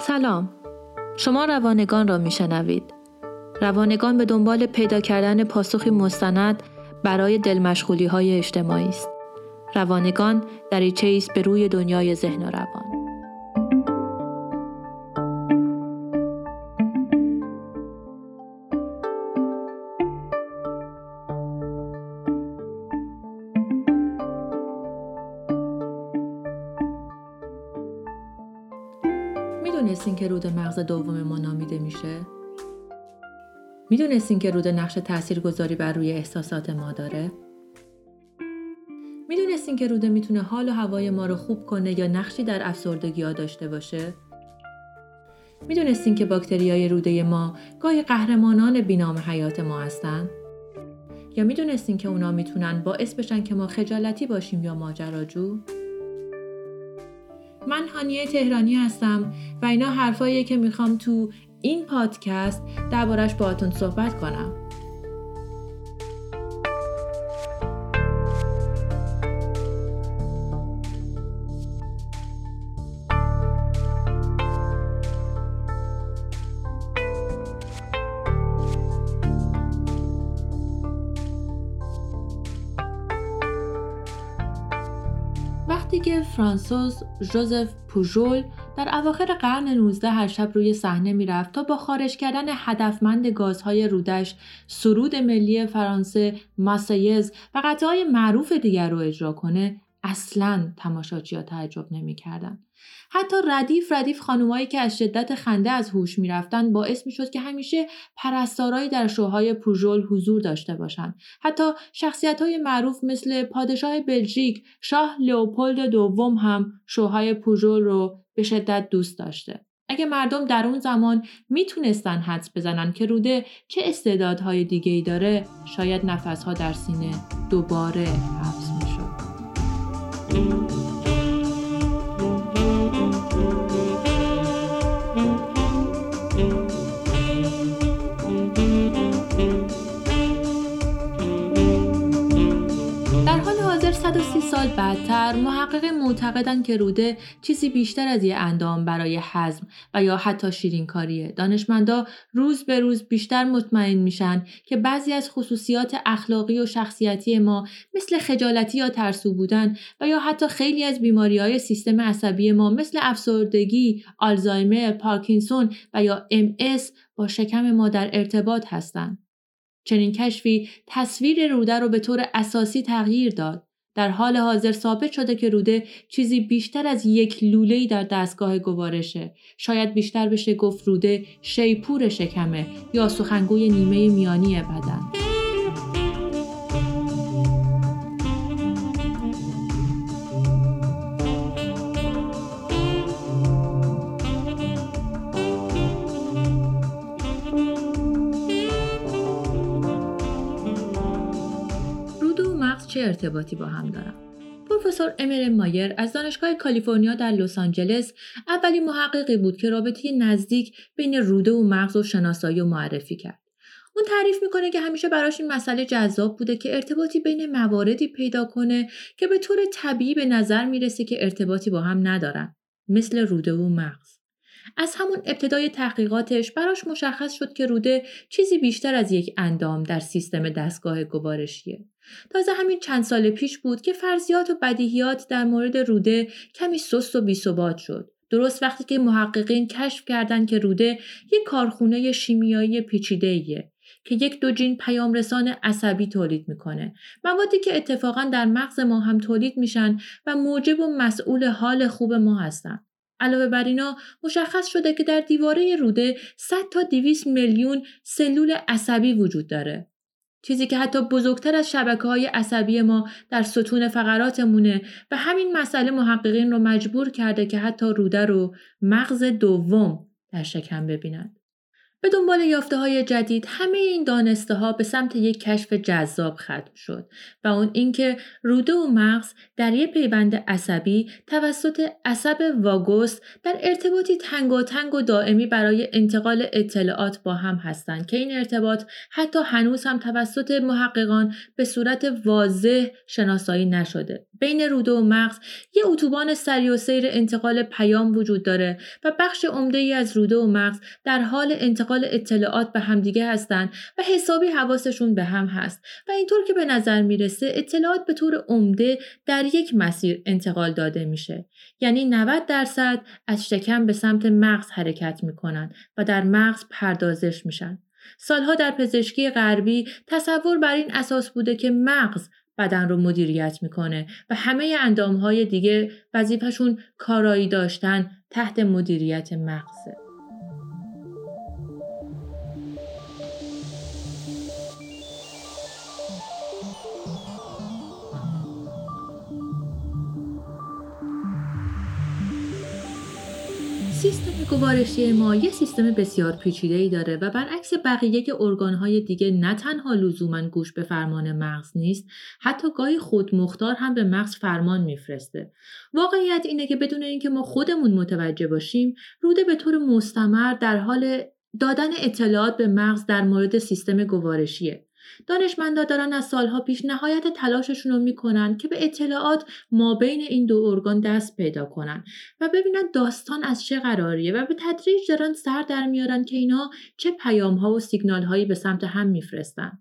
سلام. شما روانگان را میشنوید. روانگان به دنبال پیدا کردن پاسخی مستند برای دلمشغولی های اجتماعی است. روانگان دریچه است به روی دنیای ذهن و روان. می‌دونستین که رود نقش تاثیرگذاری بر روی احساسات ما داره؟ می‌دونستین که روده می‌تونه حال و هوای ما رو خوب کنه یا نقشی در افسردگی ها داشته باشه؟ می‌دونستین که باکتریای روده ما گاهی قهرمانان بینام حیات ما هستن؟ یا می‌دونستین که اونا می‌تونن باعث بشن که ما خجالتی باشیم یا ماجراجو؟ من هانیه تهرانی هستم و اینا حرفاییه که می‌خوام تو این پادکست دربارش باهاتون صحبت کنم. وقتی که فرانسوس ژوزف پوژول در اواخر قرن 19 هر شب روی صحنه می‌رفت تا با خارج کردن هدفمند گازهای رودش سرود ملی فرانسه ماسایز و قطعه معروف دیگر رو اجرا کنه اصلا تماشاچی تعجب نمی‌کردن. حتی ردیف ردیف خانومایی که از شدت خنده از هوش می‌رفتند باعث می‌شد که همیشه پرستارایی در شوهای پوژول حضور داشته باشند. حتی شخصیت های معروف مثل پادشاه بلژیک شاه لئوپولد دوم هم شوهای پوژول رو به شدت دوست داشته. اگه مردم در اون زمان می‌تونستن حدس بزنن که روده چه استعدادهای دیگه ای داره شاید نفسها در سینه دوباره حفظ می‌شد. 130 سال بعدتر محقق معتقدند که روده چیزی بیشتر از یه اندام برای حزم و یا حتی شیرینکاریه. دانشمندا روز به روز بیشتر مطمئن میشن که بعضی از خصوصیات اخلاقی و شخصیتی ما مثل خجالتی یا ترسو بودن و یا حتی خیلی از بیماری های سیستم عصبی ما مثل افسردگی، آلزایمر، پارکینسون و یا ام با شکم ما در ارتباط هستند. چنین کشفی تصویر روده رو به طور اساسی تغییر داد. در حال حاضر ثابت شده که روده چیزی بیشتر از یک لوله‌ای در دستگاه گوارشه. شاید بیشتر بشه گفت روده شیپور شکمه یا سخنگوی نیمه میانی بدن. چه ارتباطی با هم دارن پروفسور امر مایر از دانشگاه کالیفرنیا در لس آنجلس اولین محققی بود که رابطه نزدیک بین روده و مغز و شناسایی و معرفی کرد. اون تعریف می‌کنه که همیشه براش این مسئله جذاب بوده که ارتباطی بین مواردی پیدا کنه که به طور طبیعی به نظر می‌رسه که ارتباطی با هم ندارن مثل روده و مغز. از همون ابتدای تحقیقاتش براش مشخص شد که روده چیزی بیشتر از یک اندام در سیستم دستگاه گوارشیه. تازه همین چند سال پیش بود که فرضیات و بدیهیات در مورد روده کمی سست و بیثبات شد. درست وقتی که محققین کشف کردند که روده یک کارخونه شیمیایی پیچیده که یک دوجین پیامرسان عصبی تولید می‌کنه موادی که اتفاقا در مغز ما هم تولید میشن و موجب و مسئول حال خوب ما هستند علاوه بر اینا مشخص شده که در دیواره روده 100 تا 200 میلیون سلول عصبی وجود داره. چیزی که حتی بزرگتر از شبکه های عصبی ما در ستون فقراتمونه و همین مسئله محققین رو مجبور کرده که حتی روده رو مغز دوم در شکم ببینند. به دنبال یافته های جدید همه این دانسته ها به سمت یک کشف جذاب ختم شد و اون اینکه روده و مغز در یک پیوند عصبی توسط عصب واگوس در ارتباطی تنگ و دائمی برای انتقال اطلاعات با هم هستند که این ارتباط حتی هنوز هم توسط محققان به صورت واضح شناسایی نشده. بین روده و مغز یه اتوبان سری و سیر انتقال پیام وجود داره و بخش عمده ای از روده و مغز در حال انتقال اطلاعات به همدیگه هستند و حسابی حواسشون به هم هست و اینطور که به نظر می‌رسه اطلاعات به طور عمده در یک مسیر انتقال داده میشه. یعنی 90 درصد از شکم به سمت مغز حرکت می‌کنن و در مغز پردازش میشن. سالها در پزشکی غربی تصور بر این اساس بوده که مغز بدن رو مدیریت می‌کنه و همه اندامهای دیگه وظیفهشون کارایی داشتن تحت مدیریت مغزه. سیستم گوارشی ما یه سیستم بسیار پیچیده ای داره و برعکس بقیه که ارگانهای دیگه نه تنها لزوما گوش به فرمان مغز نیست حتی گاهی خودمختار هم به مغز فرمان میفرسته. واقعیت اینه که بدون اینکه ما خودمون متوجه باشیم روده به طور مستمر در حال دادن اطلاعات به مغز در مورد سیستم گوارشیه. دانشمندا دارن از سالها پیش نهایت تلاششون رو می‌کنن که به اطلاعات ما بین این دو ارگان دست پیدا کنن و ببینن داستان از چه قراریه و به تدریج دارن سر در میارن که اینا چه پیام ها و سیگنال هایی به سمت هم میفرستن.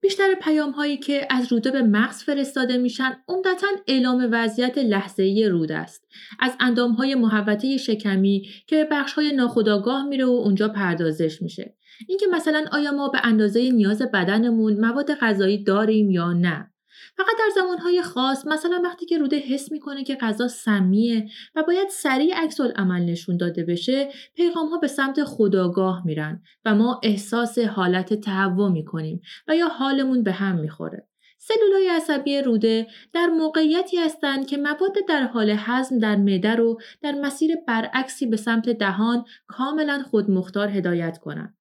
بیشتر پیام هایی که از روده به مغز فرستاده میشن عمدتا اعلام وضعیت لحظه ای رود است از اندام های محوطه شکمی که به بخش های ناخودآگاه میره و اونجا پردازش میشه اینکه مثلا آیا ما به اندازه نیاز بدنمون مواد غذایی داریم یا نه فقط در زمانهای خاص مثلا وقتی که روده حس می‌کنه که غذا سمیه و باید سریع عکس عمل نشون داده بشه پیغام ها به سمت خداگاه میرن و ما احساس حالت تهوع می‌کنیم و یا حالمون به هم می‌خوره سلولای عصبی روده در موقعیتی هستند که مواد در حال هضم در معده رو در مسیر برعکسی به سمت دهان کاملا خودمختار هدایت کنند.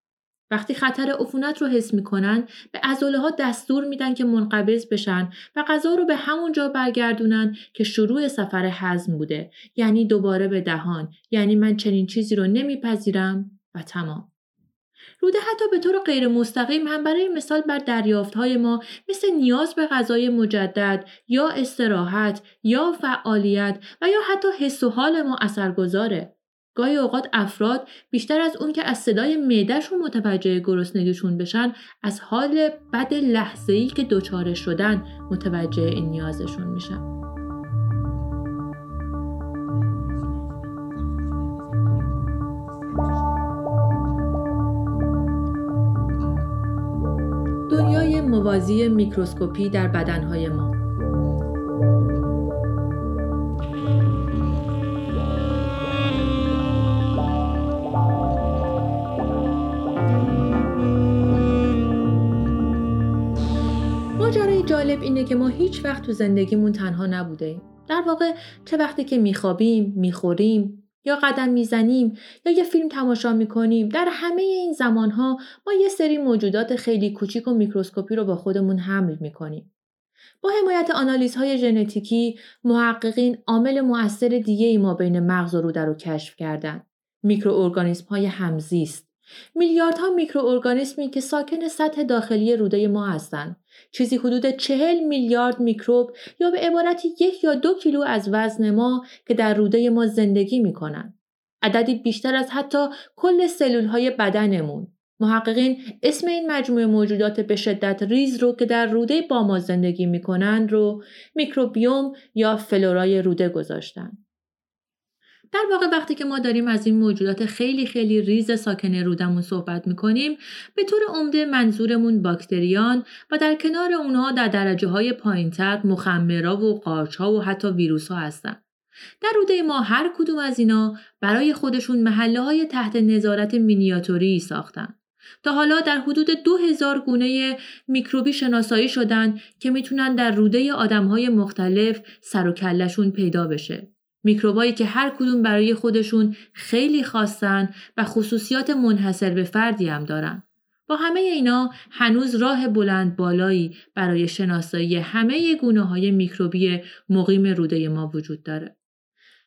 وقتی خطر عفونت رو حس می‌کنن به عضله ها دستور میدن که منقبض بشن و غذا رو به همون جا برگردونن که شروع سفر هضم بوده یعنی دوباره به دهان یعنی من چنین چیزی رو نمیپذیرم و تمام. روده حتی به طور غیر مستقیم هم برای مثال بر دریافت های ما مثل نیاز به غذای مجدد یا استراحت یا فعالیت و یا حتی حس و حال ما اثرگذاره. گاهی اوقات افراد بیشتر از اون که از صدای معدهشون متوجه گرسنگیشون بشن از حال بد لحظه ای که دچار شدن متوجه این نیازشون میشن. دنیای موازی میکروسکوپی در بدنهای ما. جالب اینه که ما هیچ وقت تو زندگیمون تنها نبوده در واقع چه وقتی که میخوابیم، می‌خوریم یا قدم می‌زنیم یا یه فیلم تماشا می‌کنیم در همه این زمانها ما یه سری موجودات خیلی کوچیک و میکروسکوپی رو با خودمون حمل می‌کنیم. با حمایت آنالیزهای ژنتیکی محققین عامل مؤثر دیگه ای ما بین مغز و روده رو کشف کردن. میکروارگانیسم های همزیست میلیاردها میکروارگانیسمی که ساکن سطح داخلی روده ما هستند چیزی حدود چهل میلیارد میکروب یا به عبارت یک یا دو کیلو از وزن ما که در روده ما زندگی می‌کنن عددی بیشتر از حتی کل سلول های بدنمون محققین اسم این مجموعه موجودات به شدت ریز رو که در روده با ما زندگی می‌کنند رو میکروبیوم یا فلورای روده گذاشتن. در واقع وقتی که ما داریم از این موجودات خیلی خیلی ریز ساکن رودمون صحبت می‌کنیم به طور عمده منظورمون باکتریان و در کنار اونها در درجه های پایینتر مخمرا و قارچ ها و حتی ویروس ها هستن. در روده ما هر کدوم از اینا برای خودشون محله های تحت نظارت مینیاتوری ساختن. تا حالا در حدود دو هزار گونه میکروبی شناسایی شدن که می‌تونن در روده آدم های مختلف سر و کلشون پیدا بشه. میکروبایی که هر کدوم برای خودشون خیلی خاصن و خصوصیات منحصر به فردی هم دارن. با همه اینا هنوز راه بلند بالایی برای شناسایی همه گونه های میکروبی مقیم روده ما وجود داره.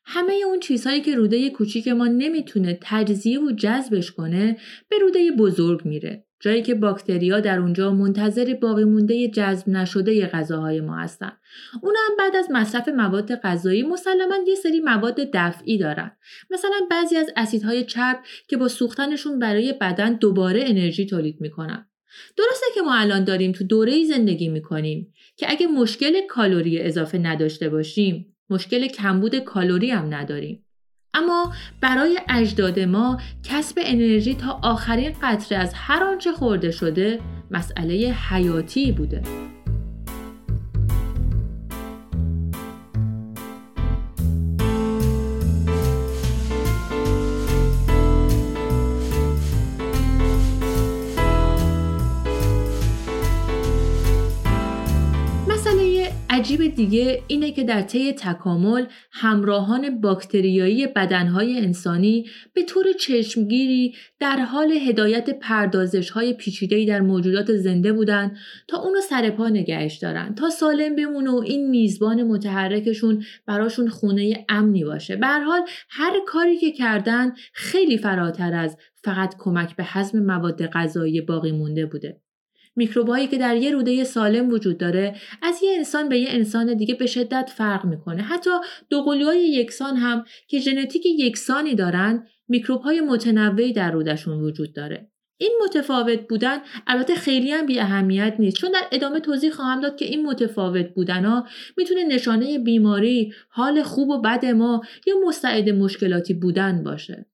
همه اون چیزهایی که روده کوچیک ما نمی‌تونه تجزیه و جذبش کنه به روده بزرگ میره جایی که باکتریا در اونجا منتظر باقی مونده جذب نشده غذاهای ما هستن. اونا هم بعد از مصرف مواد غذایی مسلما یه سری مواد دفعی دارن. مثلا بعضی از اسیدهای چرب که با سوختنشون برای بدن دوباره انرژی تولید می‌کنن. درسته که ما الان داریم تو دوره زندگی می‌کنیم که اگه مشکل کالری اضافه نداشته باشیم مشکل کمبود کالری هم نداریم. اما برای اجداد ما کسب انرژی تا آخرین قطره از هر آنچه خورده شده مسئله حیاتی بوده. عجیب دیگه اینه که در طی تکامل همراهان باکتریایی بدنهای انسانی به طور چشمگیری در حال هدایت پردازش های پیچیده‌ای در موجودات زنده بودن تا اونو سر پا نگهش دارن تا سالم بمونه و این میزبان متحرکشون براشون خونه امنی باشه. به حال هر کاری که کردن خیلی فراتر از فقط کمک به هضم مواد غذایی باقی مونده بوده. میکروبایی که در یه روده سالم وجود داره از یه انسان به یه انسان دیگه به شدت فرق می‌کنه. حتی دوقلوهای یکسان هم که ژنتیک یکسانی دارن میکروب های متنوعی در رودشون وجود داره. این متفاوت بودن البته خیلی هم بی اهمیت نیست. چون در ادامه توضیح خواهم داد که این متفاوت بودن ها می‌تونه نشانه بیماری، حال خوب و بد ما یا مستعد مشکلاتی بودن باشه.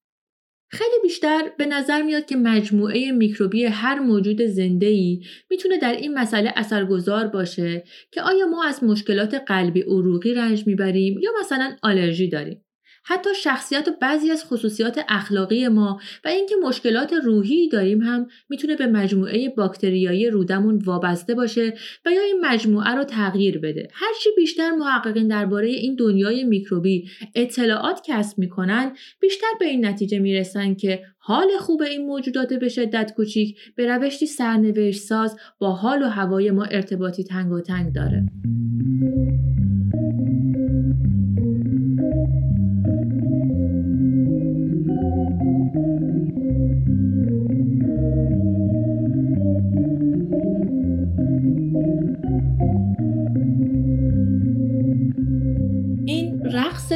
خیلی بیشتر به نظر میاد که مجموعه میکروبی هر موجود زنده ای می‌تونه در این مسئله اثرگذار باشه که آیا ما از مشکلات قلبی عروقی رنج می‌بریم یا مثلا آلرژی داریم. حتی شخصیت و بعضی از خصوصیات اخلاقی ما و اینکه مشکلات روحی داریم هم می‌تونه به مجموعه باکتریایی رودمون وابسته باشه و یا این مجموعه رو تغییر بده. هرچی بیشتر محققین درباره این دنیای میکروبی اطلاعات کسب می‌کنن بیشتر به این نتیجه می‌رسن که حال خوب این موجودات به شدت کوچیک به روشی سرنوشت ساز با حال و هوای ما ارتباطی تنگ و تنگ داره.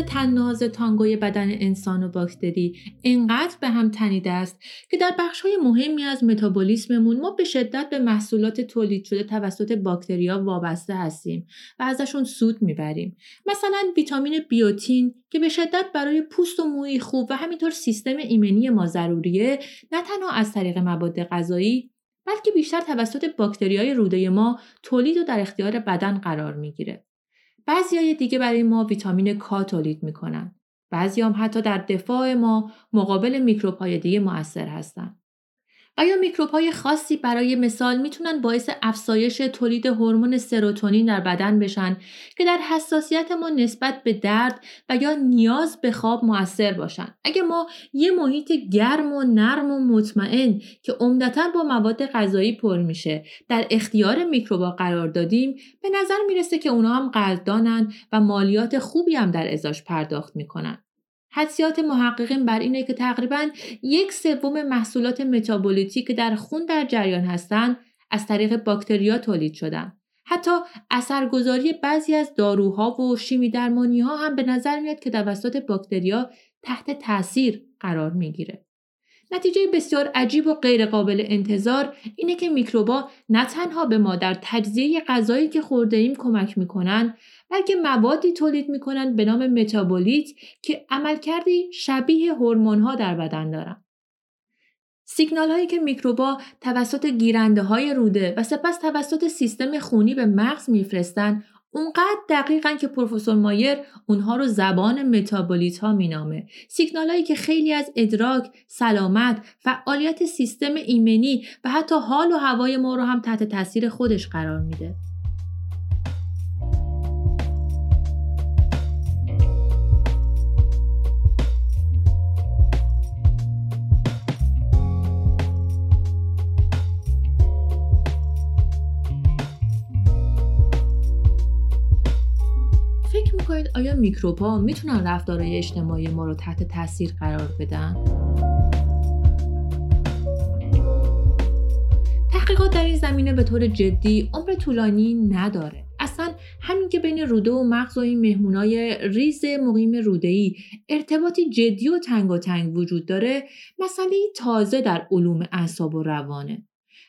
تناز تانگوی بدن انسان و باکتری انقدر به هم تنیده است که در بخش های مهمی از متابولیسممون ما به شدت به محصولات تولید شده توسط باکتریا وابسته هستیم و ازشون سود می‌بریم. مثلا ویتامین بیوتین که به شدت برای پوست و موی خوب و همینطور سیستم ایمنی ما ضروریه نه تنها از طریق مواد غذایی بلکه بیشتر توسط باکتریای روده ما تولید و در اختیار بدن قرار می‌گیره. بعضی های دیگه برای ما ویتامین کا تولید می‌کنن. بعضی هم حتی در دفاع ما مقابل میکروب های دیگه مؤثر هستند. و یا میکروب های خاصی برای مثال می‌تونن باعث افزایش تولید هورمون سروتونین در بدن بشن که در حساسیت ما نسبت به درد و یا نیاز به خواب موثر باشن. اگه ما یه محیط گرم و نرم و مطمئن که عمدتا با مواد غذایی پر میشه در اختیار میکروبا قرار دادیم به نظر می‌رسه که اونا هم قدردانن و مالیات خوبی هم در ازاش پرداخت می‌کنن. حدسیات محققین بر اینه که تقریبا یک سوم محصولات متابولیتی که در خون در جریان هستند از طریق باکتریا تولید شدن. حتی اثرگذاری بعضی از داروها و شیمی درمانی ها هم به نظر میاد که توسط باکتریا تحت تاثیر قرار می‌گیره. نتیجه بسیار عجیب و غیرقابل انتظار اینه که میکروبا نه تنها به ما در تجزیه غذایی که خورده ایم کمک می‌کنن بلکه موادی تولید می‌کنن به نام متابولیت که عملکردی شبیه ها در بدن دارن. سیگنال هایی که میکروبا توسط گیرنده های روده و سپس توسط سیستم خونی به مغز میفرستن اونقدر دقیقا که پروفسور مایر اونها رو زبان متابولیت ها مینامه سیگنال هایی که خیلی از ادراک، سلامت، فعالیت سیستم ایمنی و حتی حال و هوای ما رو هم تحت تاثیر خودش قرار میده. آیا میکروب ها می‌تونن رفتارهای اجتماعی ما رو تحت تاثیر قرار بدن؟ تحقیقات در این زمینه به طور جدی عمر طولانی نداره. اصلا همین که بین روده و مغز و این مهمونای ریز مقیم روده‌ای ارتباطی جدی و تنگ تنگ وجود داره مسئله تازه در علوم اعصاب و روانه.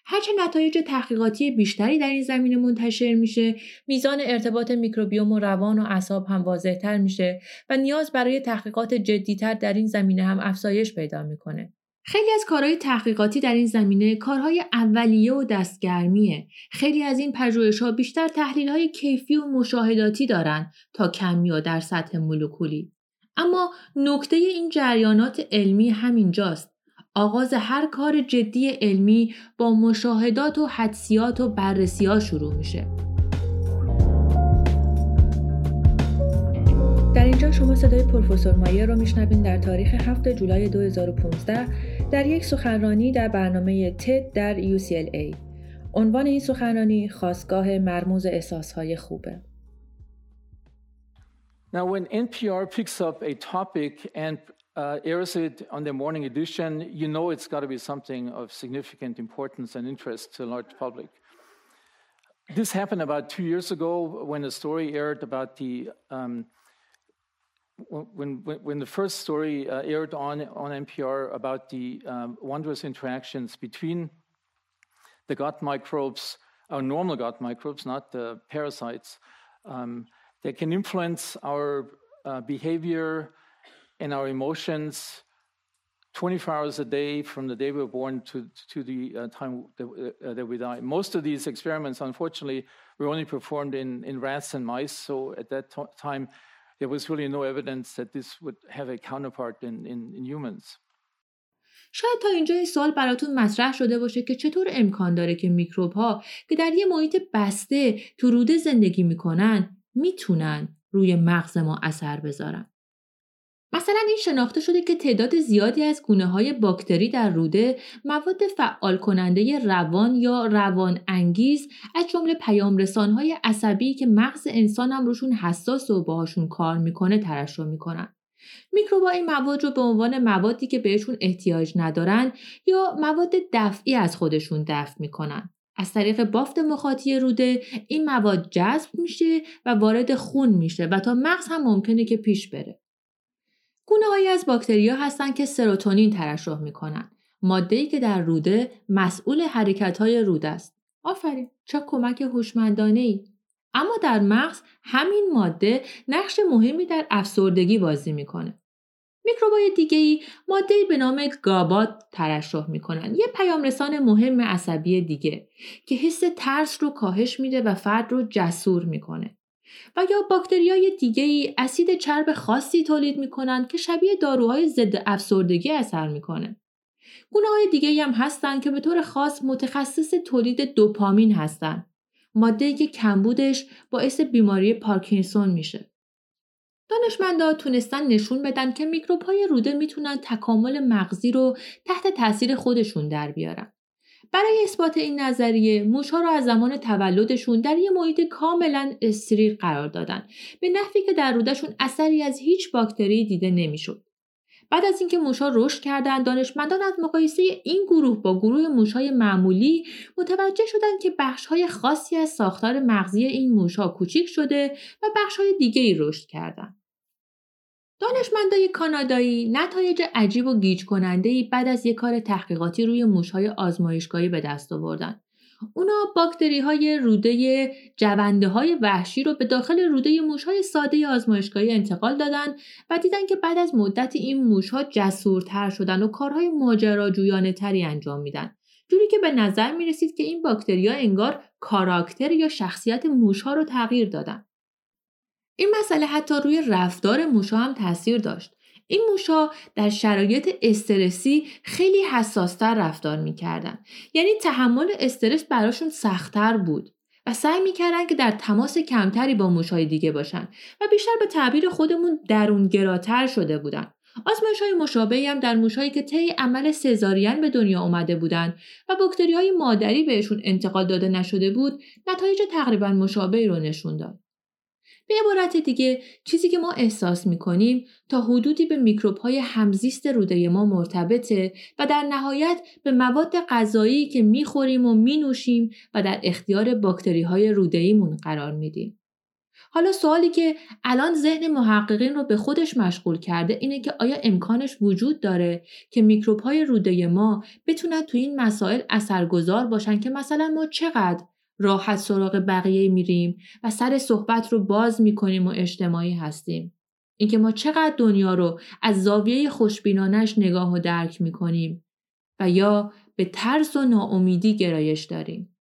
هرچه نتایج تحقیقاتی بیشتری در این زمینه منتشر میشه میزان ارتباط میکروبیوم و روان و اعصاب هم واضحتر میشه و نیاز برای تحقیقات جدیتر در این زمینه هم افزایش پیدا می‌کنه خیلی از کارهای تحقیقاتی در این زمینه کارهای اولیه و دستگرمیه. خیلی از این پژوهش‌ها بیشتر تحلیل‌های کیفی و مشاهداتی دارن تا کمی و در سطح مولکولی. اما نکته این جریانات علمی همینجاست. آغاز هر کار جدی علمی با مشاهدات و حدسیات و بررسی ها شروع میشه. در اینجا شما صدای پروفسور مایر رو میشنوین در تاریخ 7 جولای 2015 در یک سخنرانی در برنامه تد در UCLA. عنوان این سخنرانی خواستگاه مرموز احساسهای خوبه. Now when NPR picks up a topic and uh, it on the morning edition, you know it's got to be something of significant importance and interest to a large public. This happened about two years ago when a story aired about the um, when, when, when, the first story uh, aired on, on NPR about the um, wondrous interactions between the gut microbes, our normal gut microbes, not the parasites, um, that can influence our uh, behavior, and our emotions 24 hours a day from the day we were born to, to the uh, time that, uh, that, we die. Most of these experiments, unfortunately, were only performed in, in rats and mice. So at that time, there was really no evidence that this would have a counterpart in, in, in humans. شاید تا اینجا این سال براتون مطرح شده باشه که چطور امکان داره که میکروب ها که در یه محیط بسته تو روده زندگی می‌کنن می‌تونن روی مغز ما اثر بذارن. مثلا این شناخته شده که تعداد زیادی از گونه های باکتری در روده مواد فعال کننده روان یا روان انگیز از جمله پیام های عصبی که مغز انسان هم روشون حساس و باهاشون کار می‌کنه ترشح می‌کنن. میکروبا این مواد رو به عنوان موادی که بهشون احتیاج ندارن یا مواد دفعی از خودشون دفع می‌کنن. از طریق بافت مخاطی روده این مواد جذب میشه و وارد خون میشه و تا مغز هم ممکنه که پیش بره. گونه هایی از باکتریا هستند که سروتونین ترشح می کنند. ماده که در روده مسئول حرکت های روده است. آفرین چه کمک هوشمندانه ای. اما در مغز همین ماده نقش مهمی در افسردگی بازی می‌کنه. میکروبای دیگه ای ماده به نام گابات ترشح می‌کنن یه پیامرسان مهم عصبی دیگه که حس ترس رو کاهش میده و فرد رو جسور می‌کنه. و یا باکتریای دیگه ای اسید چرب خاصی تولید می‌کنن که شبیه داروهای ضد افسردگی اثر می‌کنه. گونه های دیگه ای هم هستن که به طور خاص متخصص تولید دوپامین هستن. ماده که کمبودش باعث بیماری پارکینسون میشه. دانشمندا تونستن نشون بدن که میکروب های روده می‌تونن تکامل مغزی رو تحت تاثیر خودشون در بیارن. برای اثبات این نظریه موشها را از زمان تولدشون در یه محیط کاملا استریل قرار دادن. به نحوی که در رودشون اثری از هیچ باکتری دیده نمی‌شد. بعد از اینکه موشها رشد کردند دانشمندان از مقایسه این گروه با گروه موشهای معمولی متوجه شدند که بخشهای خاصی از ساختار مغزی این موشها کوچیک شده و بخشهای دیگه ای رشد کردند. دانشمندای کانادایی نتایج عجیب و گیج کننده بعد از یک کار تحقیقاتی روی موشهای آزمایشگاهی به دست آوردن. اونا باکتری های روده جونده های وحشی رو به داخل روده موش های ساده آزمایشگاهی انتقال دادن و دیدن که بعد از مدت این موش ها جسورتر شدن و کارهای ماجراجویانه تری انجام میدن. جوری که به نظر می رسید که این باکتری ها انگار کاراکتر یا شخصیت موش ها رو تغییر دادن. این مسئله حتی روی رفتار موشا هم تاثیر داشت. این موشا در شرایط استرسی خیلی حساستر رفتار می‌کردن. یعنی تحمل استرس براشون سختتر بود و سعی می‌کردن که در تماس کمتری با موشهای دیگه باشن و بیشتر به تعبیر خودمون درونگراتر شده بودن. آزمایش های مشابهی هم در موشهایی که طی عمل سزارین به دنیا آمده بودند و باکتری های مادری بهشون انتقال داده نشده بود نتایج تقریبا مشابهی رو نشون داد. به عبارت دیگه چیزی که ما احساس می‌کنیم تا حدودی به میکروب های همزیست روده ما مرتبطه و در نهایت به مواد غذایی که می‌خوریم و مینوشیم و در اختیار باکتری های روده قرار میدیم. حالا سوالی که الان ذهن محققین رو به خودش مشغول کرده اینه که آیا امکانش وجود داره که میکروب های روده ما بتونن تو این مسائل اثرگذار باشن که مثلا ما چقدر راحت سراغ بقیه میریم و سر صحبت رو باز می‌کنیم و اجتماعی هستیم. اینکه ما چقدر دنیا رو از زاویه خوشبینانش نگاه و درک می‌کنیم و یا به ترس و ناامیدی گرایش داریم.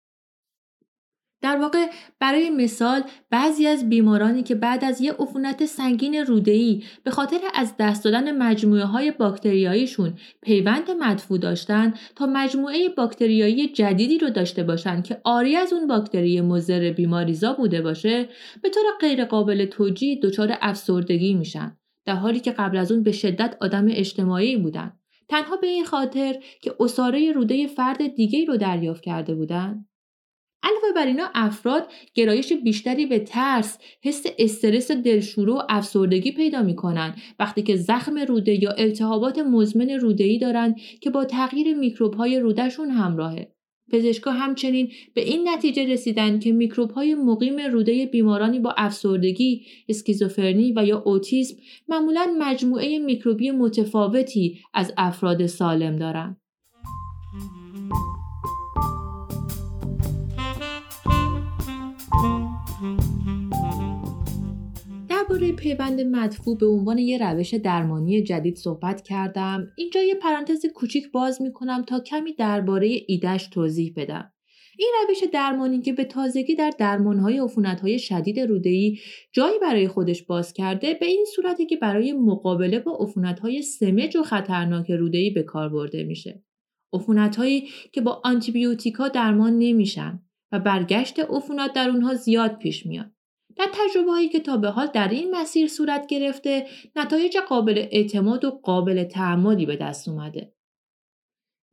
در واقع برای مثال بعضی از بیمارانی که بعد از یه عفونت سنگین روده‌ای به خاطر از دست دادن مجموعه های باکتریاییشون پیوند مدفوع داشتن تا مجموعه باکتریایی جدیدی رو داشته باشن که آری از اون باکتری مضر بیماریزا بوده باشه به طور غیرقابل توجیه دچار افسردگی میشن در حالی که قبل از اون به شدت آدم اجتماعی بودن. تنها به این خاطر که اساره روده فرد دیگه رو دریافت کرده بودن. علاوه بر اینا افراد گرایش بیشتری به ترس، حس استرس دلشوره و افسردگی پیدا می‌کنن وقتی که زخم روده یا التهابات مزمن روده‌ای دارن که با تغییر میکروب های رودهشون همراهه. پزشکا همچنین به این نتیجه رسیدن که میکروب های مقیم روده بیمارانی با افسردگی، اسکیزوفرنی و یا اوتیسم معمولا مجموعه میکروبی متفاوتی از افراد سالم دارند. درباره پیوند مدفوع به عنوان یه روش درمانی جدید صحبت کردم. اینجا یه پرانتز کوچیک باز می‌کنم تا کمی درباره ایدهش توضیح بدم. این روش درمانی که به تازگی در درمانهای عفونتهای شدید روده‌ای جایی برای خودش باز کرده به این صورتی که برای مقابله با عفونتهای سمج و خطرناک روده‌ای به کار برده میشه. عفونتهایی که با آنتیبیوتیکا درمان نمیشن و برگشت عفونت در اونها زیاد پیش میاد. در تجربه هایی که تا به حال در این مسیر صورت گرفته نتایج قابل اعتماد و قابل تعملی به دست اومده.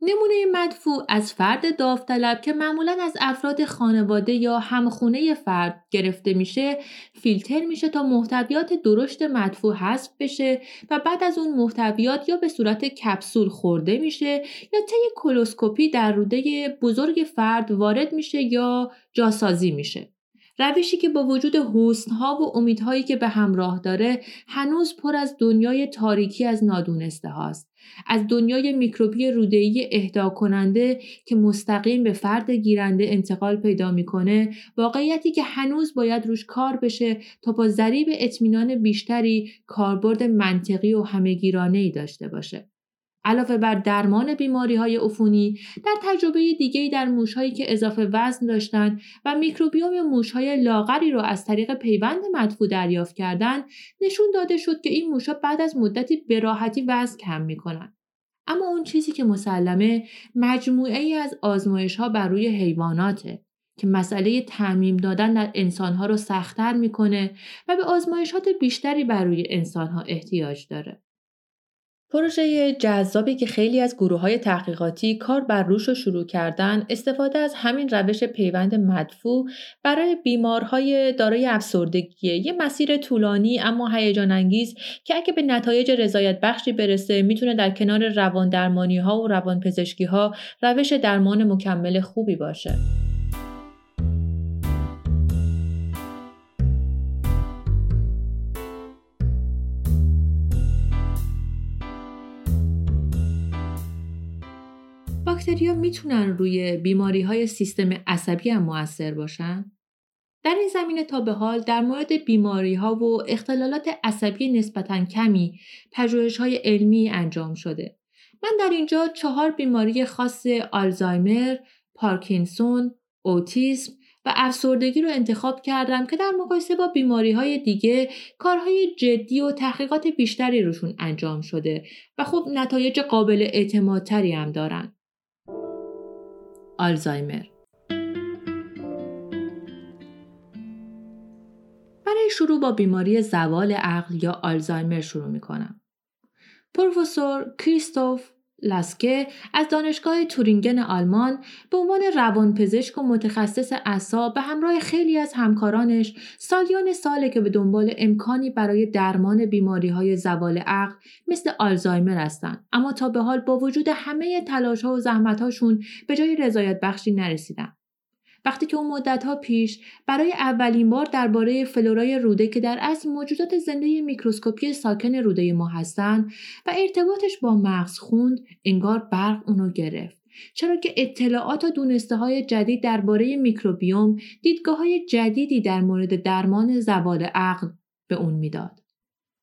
نمونه مدفوع از فرد داوطلب که معمولا از افراد خانواده یا همخونه فرد گرفته میشه فیلتر میشه تا محتویات درشت مدفوع حذف بشه و بعد از اون محتویات یا به صورت کپسول خورده میشه یا طی کلوسکوپی در روده بزرگ فرد وارد میشه یا جاسازی میشه روشی که با وجود حسنها و امیدهایی که به همراه داره هنوز پر از دنیای تاریکی از نادونسته هاست. از دنیای میکروبی رودهی اهدا کننده که مستقیم به فرد گیرنده انتقال پیدا می‌کنه واقعیتی که هنوز باید روش کار بشه تا با ذریب اطمینان بیشتری کاربرد منطقی و همهگیرانه ای داشته باشه. علاوه بر درمان بیماری های عفونی در تجربه دیگه در موشهایی که اضافه وزن داشتند و میکروبیوم موشهای لاغری را از طریق پیوند مدفوع دریافت کردند نشون داده شد که این موشها بعد از مدتی به راحتی وزن کم می‌کنند اما اون چیزی که مسلمه مجموعه ای از آزمایش ها بر روی حیواناته که مسئله تعمیم دادن در انسانها رو سختتر می‌کنه و به آزمایشات بیشتری بر روی انسانها احتیاج داره. پروژه جذابی که خیلی از گروه های تحقیقاتی کار بر روش رو شروع کردن استفاده از همین روش پیوند مدفوع برای بیمارهای دارای افسردگی یه مسیر طولانی اما هیجان انگیز که اگه به نتایج رضایت بخشی برسه می‌تونه در کنار روان درمانی ها و روان پزشکی ها روش درمان مکمل خوبی باشه. باکتریا می‌تونن روی بیماری های سیستم عصبی هم موثر باشن؟ در این زمینه تا به حال در مورد بیماری ها و اختلالات عصبی نسبتا کمی پژوهش های علمی انجام شده. من در اینجا چهار بیماری خاص آلزایمر، پارکینسون، اوتیسم و افسردگی رو انتخاب کردم که در مقایسه با بیماری های دیگه کارهای جدی و تحقیقات بیشتری روشون انجام شده و خب نتایج قابل اعتمادتری هم دارن. آلزایمر برای شروع با بیماری زوال عقل یا آلزایمر شروع می کنم. پروفسور کریستوف لاسکه از دانشگاه تورینگن آلمان به عنوان روانپزشک و متخصص اعصاب به همراه خیلی از همکارانش سالیان ساله که به دنبال امکانی برای درمان بیماری های زوال عقل مثل آلزایمر هستند اما تا به حال با وجود همه تلاش ها و زحمت هاشون به جای رضایت بخشی نرسیدن. وقتی که اون سال‌ها پیش برای اولین بار درباره فلورای روده که در اصل موجودات زنده میکروسکوپی ساکن روده ما هستند و ارتباطش با مغز خوند انگار برق اونو گرفت چرا که اطلاعات و دونسته های جدید درباره میکروبیوم دیدگاه های جدیدی در مورد درمان زوال عقل به اون می‌داد.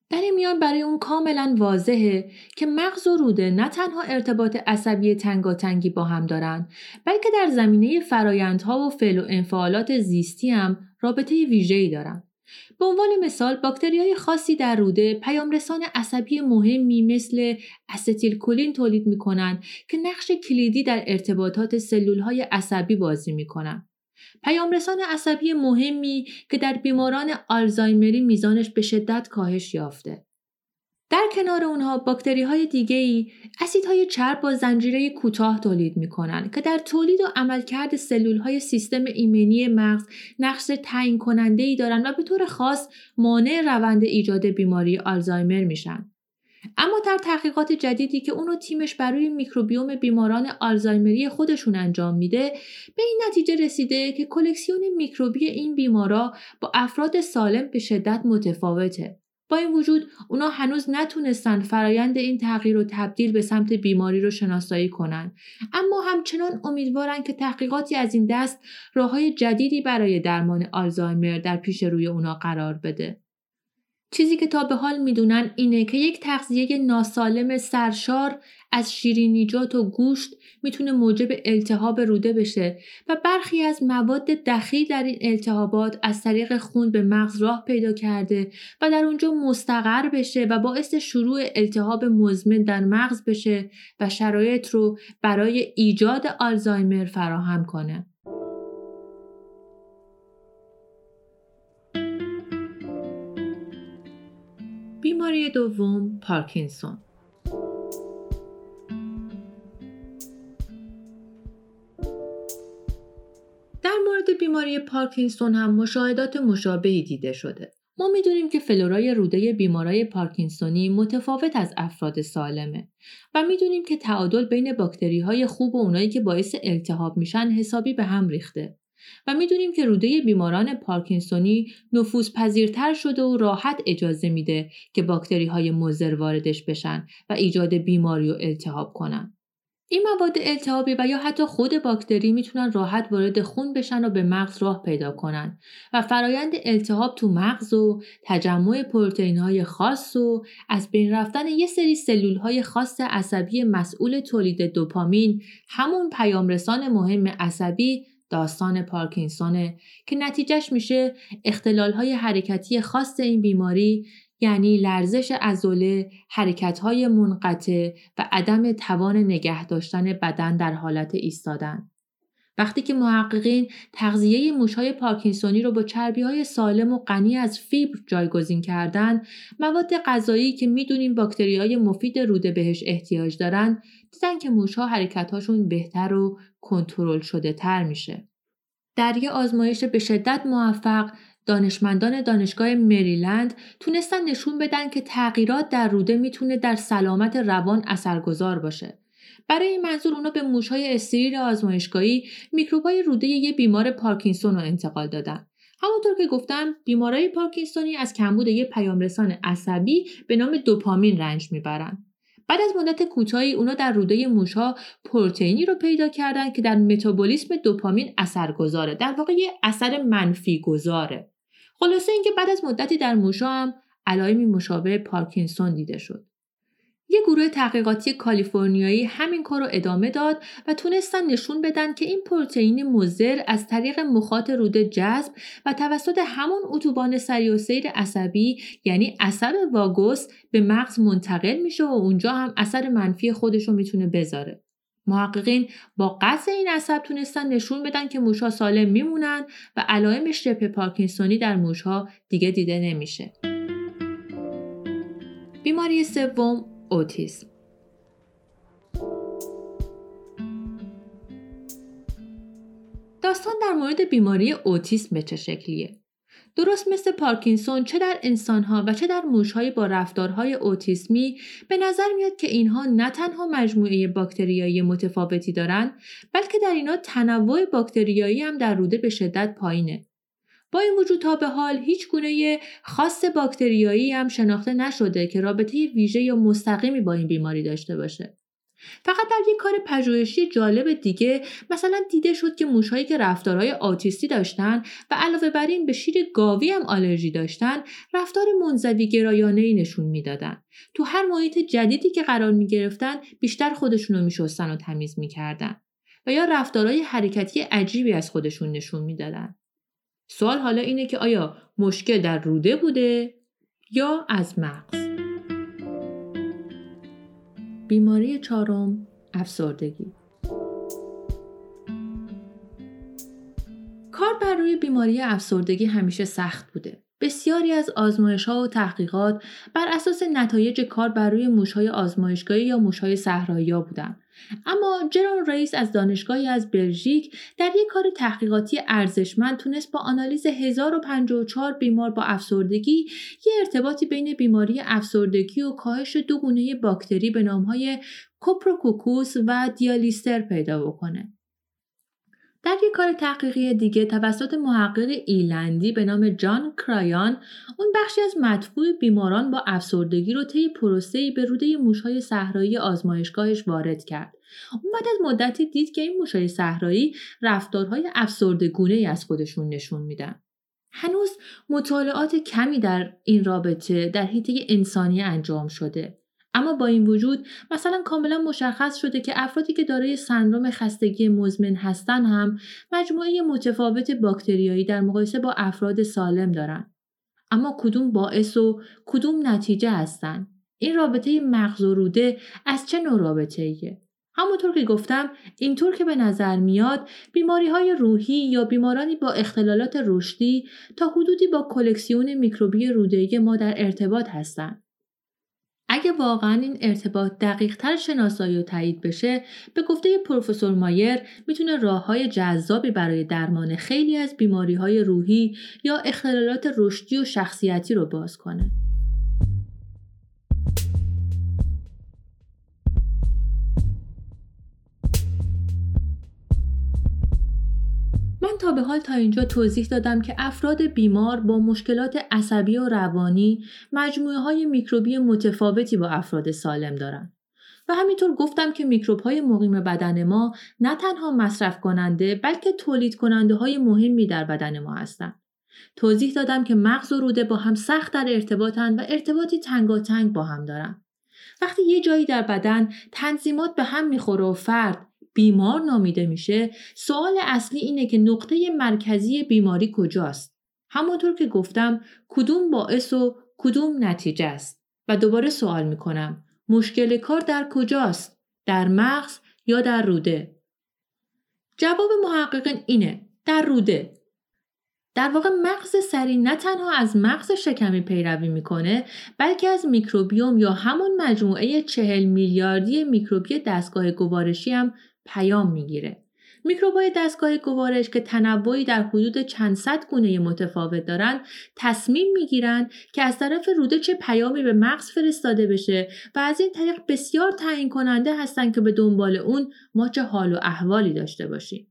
در این میان برای اون کاملا واضحه که مغز و روده نه تنها ارتباط عصبی تنگاتنگی با هم دارن بلکه در زمینه فرایندها و فعل و انفعالات زیستی هم رابطه ویژه‌ای دارن. به عنوان مثال باکتری های خاصی در روده پیامرسان عصبی مهمی مثل استیل کولین تولید می‌کنن که نقش کلیدی در ارتباطات سلول های عصبی بازی می‌کنن. پیامرسان عصبی مهمی که در بیماران آلزایمری میزانش به شدت کاهش یافته. در کنار اونها باکتری های دیگه ای اسیدهای چرب با زنجیره کوتاه تولید می‌کنن که در تولید و عملکرد سلول های سیستم ایمنی مغز نقش تعیین کننده ای دارن و به طور خاص مانع روند ایجاد بیماری آلزایمر میشن. اما در تحقیقات جدیدی که اونو تیمش برای میکروبیوم بیماران آلزایمری خودشون انجام میده به این نتیجه رسیده که کلکسیون میکروبی این بیمارا با افراد سالم به شدت متفاوته. با این وجود اونا هنوز نتونستن فرایند این تغییر و تبدیل به سمت بیماری رو شناسایی کنن اما همچنان امیدوارن که تحقیقاتی از این دست راه جدیدی برای درمان آلزایمر در پیش روی اونا قرار بده چیزی که تا به حال می‌دونن اینه که یک تغذیه ناسالم سرشار از شیرینیجات و گوشت می‌تونه موجب التهاب روده بشه و برخی از مواد دخیل در این التهابات از طریق خون به مغز راه پیدا کرده و در اونجا مستقر بشه و باعث شروع التهاب مزمن در مغز بشه و شرایط رو برای ایجاد آلزایمر فراهم کنه. بیماری دوم پارکینسون در مورد بیماری پارکینسون هم مشاهدات مشابهی دیده شده. ما می‌دونیم که فلورای روده بیمارای پارکینسونی متفاوت از افراد سالمه و می‌دونیم که تعادل بین باکتری های خوب و اونایی که باعث التهاب میشن حسابی به هم ریخته. و می‌دونیم که روده بیماران پارکینسونی نفوذ پذیرتر شده و راحت اجازه میده که باکتری های مضر واردش بشن و ایجاد بیماری و التهاب کنن. این مواد التهابی و یا حتی خود باکتری می‌تونن راحت وارد خون بشن و به مغز راه پیدا کنن و فرایند التهاب تو مغز و تجمع پروتئین های خاص و از بین رفتن یه سری سلول های خاص عصبی مسئول تولید دوپامین همون پیامرسان مهم عصبی داستان پارکینسونه که نتیجهش میشه اختلال های حرکتی خاص این بیماری یعنی لرزش ازوله، حرکت های منقطع و عدم توان نگه داشتن بدن در حالت ایستادن. وقتی که محققین تغذیه موشهای پارکینسونی رو با چربی های سالم و غنی از فیبر جایگزین کردن مواد غذایی که می‌دونیم باکتری های مفید روده بهش احتیاج دارن دیدن که موشها حرکتهاشون بهتر و کنترل شده تر میشه. در یه آزمایش به شدت موفق دانشمندان دانشگاه مریلند تونستن نشون بدن که تغییرات در روده می‌تونه در سلامت روان اثرگذار باشه. برای این منظور اونا به موشهای استریر آزمایشگاهی میکروبای روده یه بیمار پارکینسون رو انتقال دادن. همونطور که گفتم بیمارای پارکینسونی از کمبود یه پیامرسان عصبی به نام دوپامین رنج می‌برن. بعد از مدت کوتاهی اونا در روده موشها پروتئینی رو پیدا کردن که در متابولیسم دوپامین اثرگذاره. در واقع یه اثر منفی گذاره خلاصه اینکه بعد از مدتی در موشها هم علائمی مشابه پارکینسون دیده شد. یه گروه تحقیقاتی کالیفرنیایی همین کار رو ادامه داد و تونستن نشون بدن که این پروتئین مضر از طریق مخاط روده جذب و توسط همون اتوبان سری و سیر عصبی یعنی عصب واگوس به مغز منتقل میشه و اونجا هم اثر منفی خودش رو می‌تونه بذاره. محققین با قطع این عصب تونستن نشون بدن که موشها سالم میمونن و علائم شبه پارکینسونی در موشها دیگه دیده نمیشه. بیماری سوم اوتیسم داستان در مورد بیماری اوتیسم به چه شکلیه؟ درست مثل پارکینسون چه در انسانها و چه در موشهایی با رفتارهای اوتیسمی به نظر میاد که اینها نه تنها مجموعه باکتریایی متفاوتی دارند بلکه در اینها تنوع باکتریایی هم در روده به شدت پایینه با این وجود تا به حال هیچ گونه خاص باکتریایی هم شناخته نشده که رابطه ویژه یا مستقیمی با این بیماری داشته باشه. فقط در یک کار پژوهشی جالب دیگه مثلا دیده شد که موشهایی که رفتارهای آتیستی داشتن و علاوه بر این به شیر گاوی هم آلرژی داشتن رفتار منزوی گرایانه ای نشون می‌دادن تو هر محیط جدیدی که قرار می گرفتن بیشتر خودشون رو میشستن و تمیز می‌کردن و یا رفتارهای حرکتی عجیبی از خودشون نشون می‌دادن سوال حالا اینه که آیا مشکل در روده بوده یا از مغز؟ بیماری چهارم افسردگی. کار بر روی بیماری افسردگی همیشه سخت بوده. بسیاری از آزمایش ها و تحقیقات بر اساس نتایج کار بر روی موشهای آزمایشگاهی یا موشهای صحرایی بودند اما جرون ریس از دانشگاهی از بلژیک در یک کار تحقیقاتی ارزشمند تونست با آنالیز 1054 بیمار با افسردگی یه ارتباطی بین بیماری افسردگی و کاهش دو گونه باکتری به نامهای کوپروکوکوس و دیالیستر پیدا بکنه. در یک کار تحقیقی دیگه توسط محقق ایرلندی به نام جان کرایان اون بخشی از مدفوع بیماران با افسردگی رو طی پروسه‌ای به روده موشهای صحرایی آزمایشگاهش وارد کرد. اون بعد از مدتی دید که این موشهای صحرایی رفتارهای افسردگونه ای از خودشون نشون میدن. هنوز مطالعات کمی در این رابطه در حیطه انسانی انجام شده. اما با این وجود مثلا کاملا مشخص شده که افرادی که دارای سندروم خستگی مزمن هستن هم مجموعه متفاوت باکتریایی در مقایسه با افراد سالم دارن. اما کدوم باعث و کدوم نتیجه هستن؟ این رابطه مغز و روده از چه نوع رابطه ایه؟ همونطور که گفتم اینطور که به نظر میاد بیماری های روحی یا بیمارانی با اختلالات رشدی تا حدودی با کلکسیون میکروبی روده‌ای ما در ارتباط هستند. اگه واقعا این ارتباط دقیق تر شناسایی و تایید بشه به گفته پروفسور مایر می‌تونه راه های جذابی برای درمان خیلی از بیماری های روحی یا اختلالات رشدی و شخصیتی رو باز کنه. تا به حال تا اینجا توضیح دادم که افراد بیمار با مشکلات عصبی و روانی مجموعه های میکروبی متفاوتی با افراد سالم دارند. و همینطور گفتم که میکروب های مقیم بدن ما نه تنها مصرف کننده بلکه تولید کننده های مهمی در بدن ما هستند. توضیح دادم که مغز و روده با هم سخت در ارتباطن و ارتباطی تنگاتنگ با هم دارن. وقتی یه جایی در بدن تنظیمات به هم می‌خوره و فرد بیمار نامیده میشه سوال اصلی اینه که نقطه مرکزی بیماری کجاست؟ همونطور که گفتم کدوم باعث و کدوم نتیجه است؟ و دوباره سوال می‌کنم مشکل کار در کجاست؟ در مغز یا در روده؟ جواب محققین اینه در روده. در واقع مغز سری نه تنها از مغز شکمی پیروی می‌کنه بلکه از میکروبیوم یا همون مجموعه چهل میلیاردی میکروبی دستگاه گوارشی هم پیام می‌گیره. میکروبای دستگاه گوارش که تنوعی در حدود چند صد گونه متفاوت دارند تصمیم می‌گیرند که از طرف روده چه پیامی به مغز فرستاده بشه و از این طریق بسیار تعیین کننده هستند که به دنبال اون ما چه حال و احوالی داشته باشیم.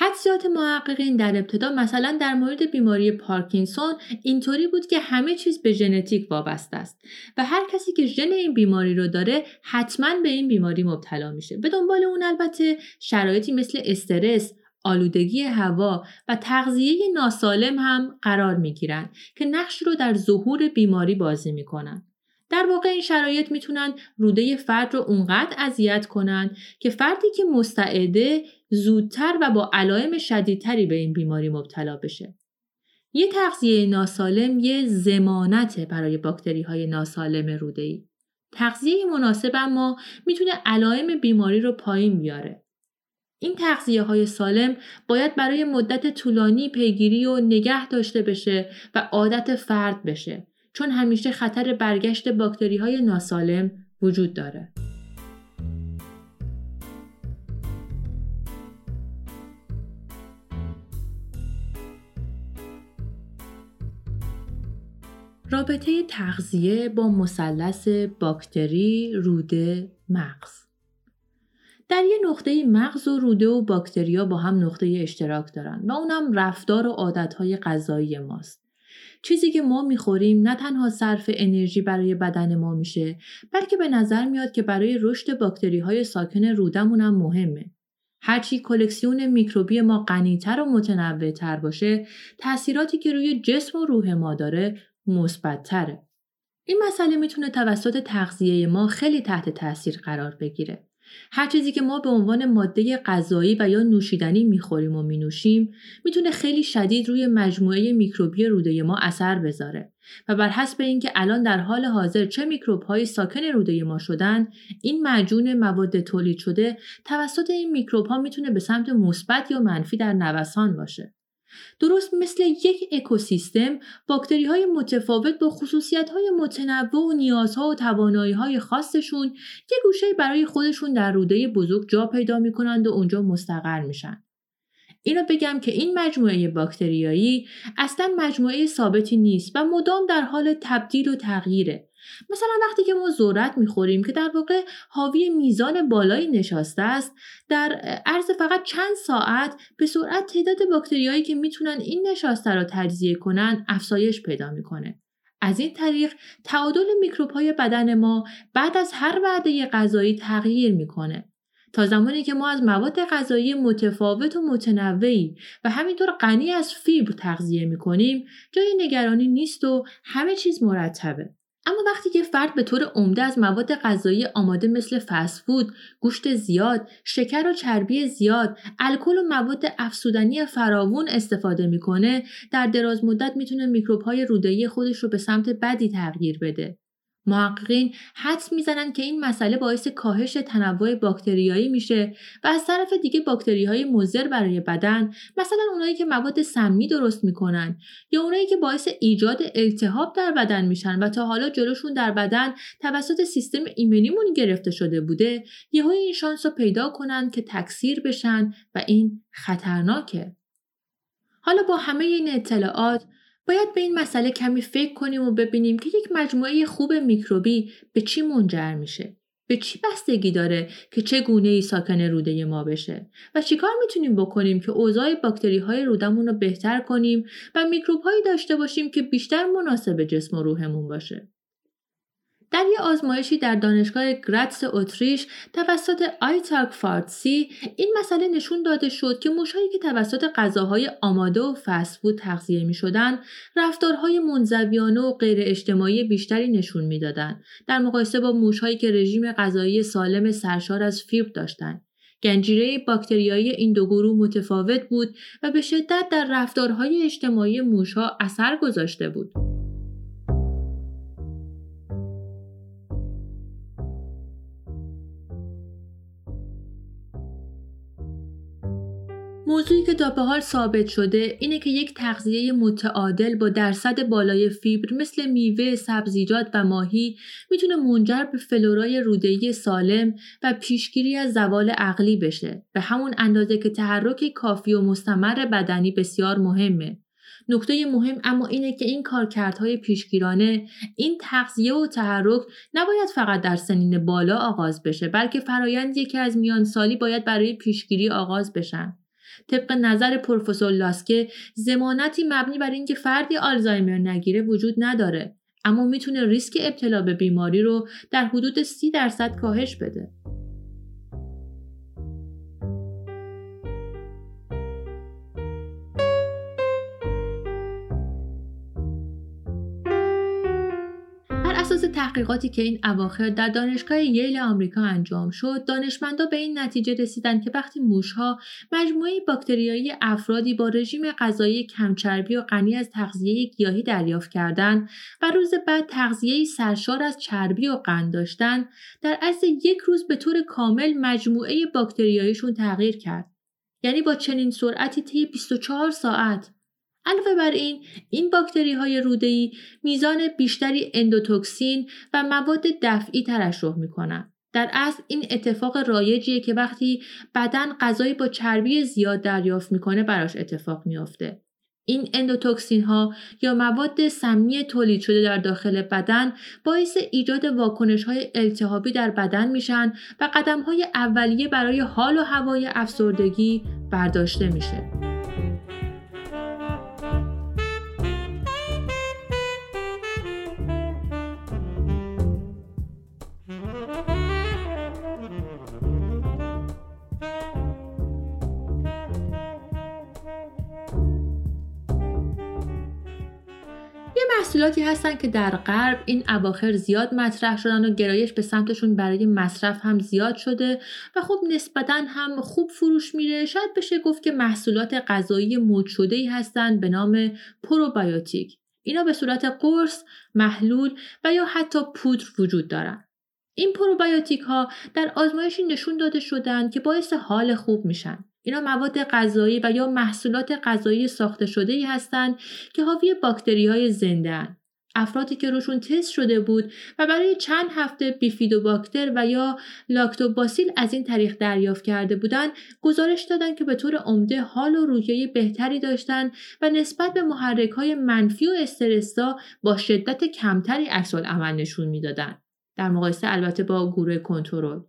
حدسیات محققین در ابتدا مثلا در مورد بیماری پارکینسون اینطوری بود که همه چیز به ژنتیک وابسته است و هر کسی که ژن این بیماری رو داره حتما به این بیماری مبتلا میشه. به دنبال اون البته شرایطی مثل استرس آلودگی هوا و تغذیه ناسالم هم قرار می‌گیرند که نقش رو در ظهور بیماری بازی می‌کنن. در واقع این شرایط می‌تونن روده فرد رو اونقدر اذیت کنن که فردی که مستعده زودتر و با علائم شدیدتری به این بیماری مبتلا بشه. یه تغذیه ناسالم یه زمانته برای باکتری های ناسالم روده ای. تغذیه مناسب اما می‌تونه علائم بیماری رو پایین بیاره. این تغذیه های سالم باید برای مدت طولانی پیگیری و نگه داشته بشه و عادت فرد بشه چون همیشه خطر برگشت باکتری های ناسالم وجود داره. رابطه تغذیه با مثلث باکتری روده مغز در یه نقطه مغز و روده و باکتریا با هم نقطه اشتراک دارن و اونم رفتار و عادتهای غذایی ماست چیزی که ما می‌خوریم نه تنها صرف انرژی برای بدن ما میشه بلکه به نظر میاد که برای رشد باکتری های ساکن رودمون هم مهمه. هرچی کلکسیون میکروبی ما غنیتر و متنوعتر باشه تاثیراتی که روی جسم و روح ما داره مثبتتره این مسئله می‌تونه توسط تغذیه ما خیلی تحت تاثیر قرار بگیره هر چیزی که ما به عنوان ماده غذایی و یا نوشیدنی می‌خوریم و مینوشیم می‌تونه خیلی شدید روی مجموعه میکروبی روده ما اثر بذاره. و بر حسب اینکه الان در حال حاضر چه میکروب های ساکن روده ما شدن این معجون مواد تولید شده توسط این میکروب ها می‌تونه به سمت مثبت یا منفی در نوسان باشه. درست مثل یک اکوسیستم باکتری های متفاوت با خصوصیت های متنوع و نیازها و توانایی های خاصشون یک گوشه برای خودشون در روده بزرگ جا پیدا می کنند و اونجا مستقر میشن. اینو بگم که این مجموعه باکتریایی اصلا مجموعه ثابتی نیست و مدام در حال تبدیل و تغییره مثلا وقتی که ما ذرت می‌خوریم که در واقع حاوی میزان بالایی نشسته است در عرض فقط چند ساعت به سرعت تعداد باکتریایی که می‌تونن این نشاسته را تجزیه کنن افزایش پیدا می‌کنه. از این طریق تعادل میکروب های بدن ما بعد از هر وعده غذایی تغییر می‌کنه. تا زمانی که ما از مواد غذایی متفاوت و متنوعی و همینطور غنی از فیبر تغذیه می‌کنیم جای نگرانی نیست و همه چیز مرتبه. اما وقتی که فرد به طور عمده از مواد غذایی آماده مثل فسفود، گوشت زیاد، شکر و چربی زیاد، الکل و مواد افسودنی فراوون استفاده می‌کنه، در دراز مدت می‌تونه میکروب های روده‌ای خودش رو به سمت بدی تغییر بده. محققین حدس می‌زنند که این مسئله باعث کاهش تنوع باکتریایی میشه و از طرف دیگه باکتری های مضر برای بدن مثلا اونایی که مواد سمی درست می‌کنن یا اونایی که باعث ایجاد التهاب در بدن میشن و تا حالا جلوشون در بدن توسط سیستم ایمنیمون گرفته شده بوده یهو این شانس رو پیدا کنن که تکثیر بشن و این خطرناکه. حالا با همه این اطلاعات باید به این مسئله کمی فکر کنیم و ببینیم که یک مجموعه خوب میکروبی به چی منجر میشه. به چی بستگی داره که چه گونه ای ساکن روده ما بشه و چیکار می‌تونیم بکنیم که اوضاع باکتری های رودمون رو بهتر کنیم و میکروب هایی داشته باشیم که بیشتر مناسب جسم و روحمون باشه. در یک آزمایشی در دانشگاه گراتس اتریش توسط آیتاک فارتسی این مسئله نشون داده شد که موشهایی که توسط غذاهای آماده و فست فود تغذیه می شدن رفتارهای منزویانه و غیر اجتماعی بیشتری نشون می‌دادند در مقایسه با موشهایی که رژیم غذایی سالم سرشار از فیبر داشتند گنجیره باکتریایی این دو گروه متفاوت بود و به شدت در رفتارهای اجتماعی موشها اثر گذاشته بود. موضوعی که تا به حال ثابت شده اینه که یک تغذیه متعادل با درصد بالای فیبر مثل میوه، سبزیجات و ماهی می‌تونه منجر به فلورای روده‌ای سالم و پیشگیری از زوال عقلی بشه. به همون اندازه که تحرک کافی و مستمر بدنی بسیار مهمه. نکته مهم اما اینه که این کارکردهای پیشگیرانه این تغذیه و تحرک نباید فقط در سنین بالا آغاز بشه بلکه فرایندی که از میان سالی باید برای پیشگیری آغاز بشن طبق نظر پروفسور لاسکه زمانتی مبنی بر اینکه فردی آلزایمر نگیره وجود نداره اما می‌تونه ریسک ابتلا به بیماری رو در حدود 30 درصد کاهش بده. تحقیقاتی که این اواخر در دانشگاه ییل آمریکا انجام شد دانشمندا به این نتیجه رسیدند که وقتی موشها مجموعه باکتریایی افرادی با رژیم غذایی کمچربی و غنی از تغذیه گیاهی دریافت کردند و روز بعد تغذیه سرشار از چربی و قند داشتند در عرض یک روز به طور کامل مجموعه باکتریاییشون تغییر کرد. یعنی با چنین سرعتی طی 24 ساعت. علاوه بر این این باکتری های روده‌ای میزان بیشتری اندوتوکسین و مواد دفعی ترشح می‌کنند در اصل این اتفاق رایجیه که وقتی بدن غذایی با چربی زیاد دریافت می‌کنه براش اتفاق میافته این اندوتوکسین ها یا مواد سمی تولید شده در داخل بدن باعث ایجاد واکنش های التهابی در بدن میشن و قدم های اولیه برای حال و هوای افسردگی برداشته میشه. محصولاتی هستن که در غرب این اواخر زیاد مطرح شدن و گرایش به سمتشون برای مصرف هم زیاد شده و خب نسبتا هم خوب فروش میره شاید بشه گفت که محصولات غذایی مد شده ای هستن به نام پروبیوتیک اینا به صورت قرص، محلول و یا حتی پودر وجود دارن. این پروبیوتیک ها در آزمایشی نشون داده شدن که باعث حال خوب میشن. اینا مواد غذایی و یا محصولات غذایی ساخته شده ای هستند که حاوی باکتری های زنده هن. افرادی که روشون تست شده بود و برای چند هفته بیفیدوباکتر و یا لاکتوباسیل از این طریق دریافت کرده بودند گزارش دادند که به طور عمده حال و روحیه بهتری داشتند و نسبت به محرک های منفی و استرسا با شدت کمتری عکس عمل نشون می‌دادند در مقایسه البته با گروه کنترل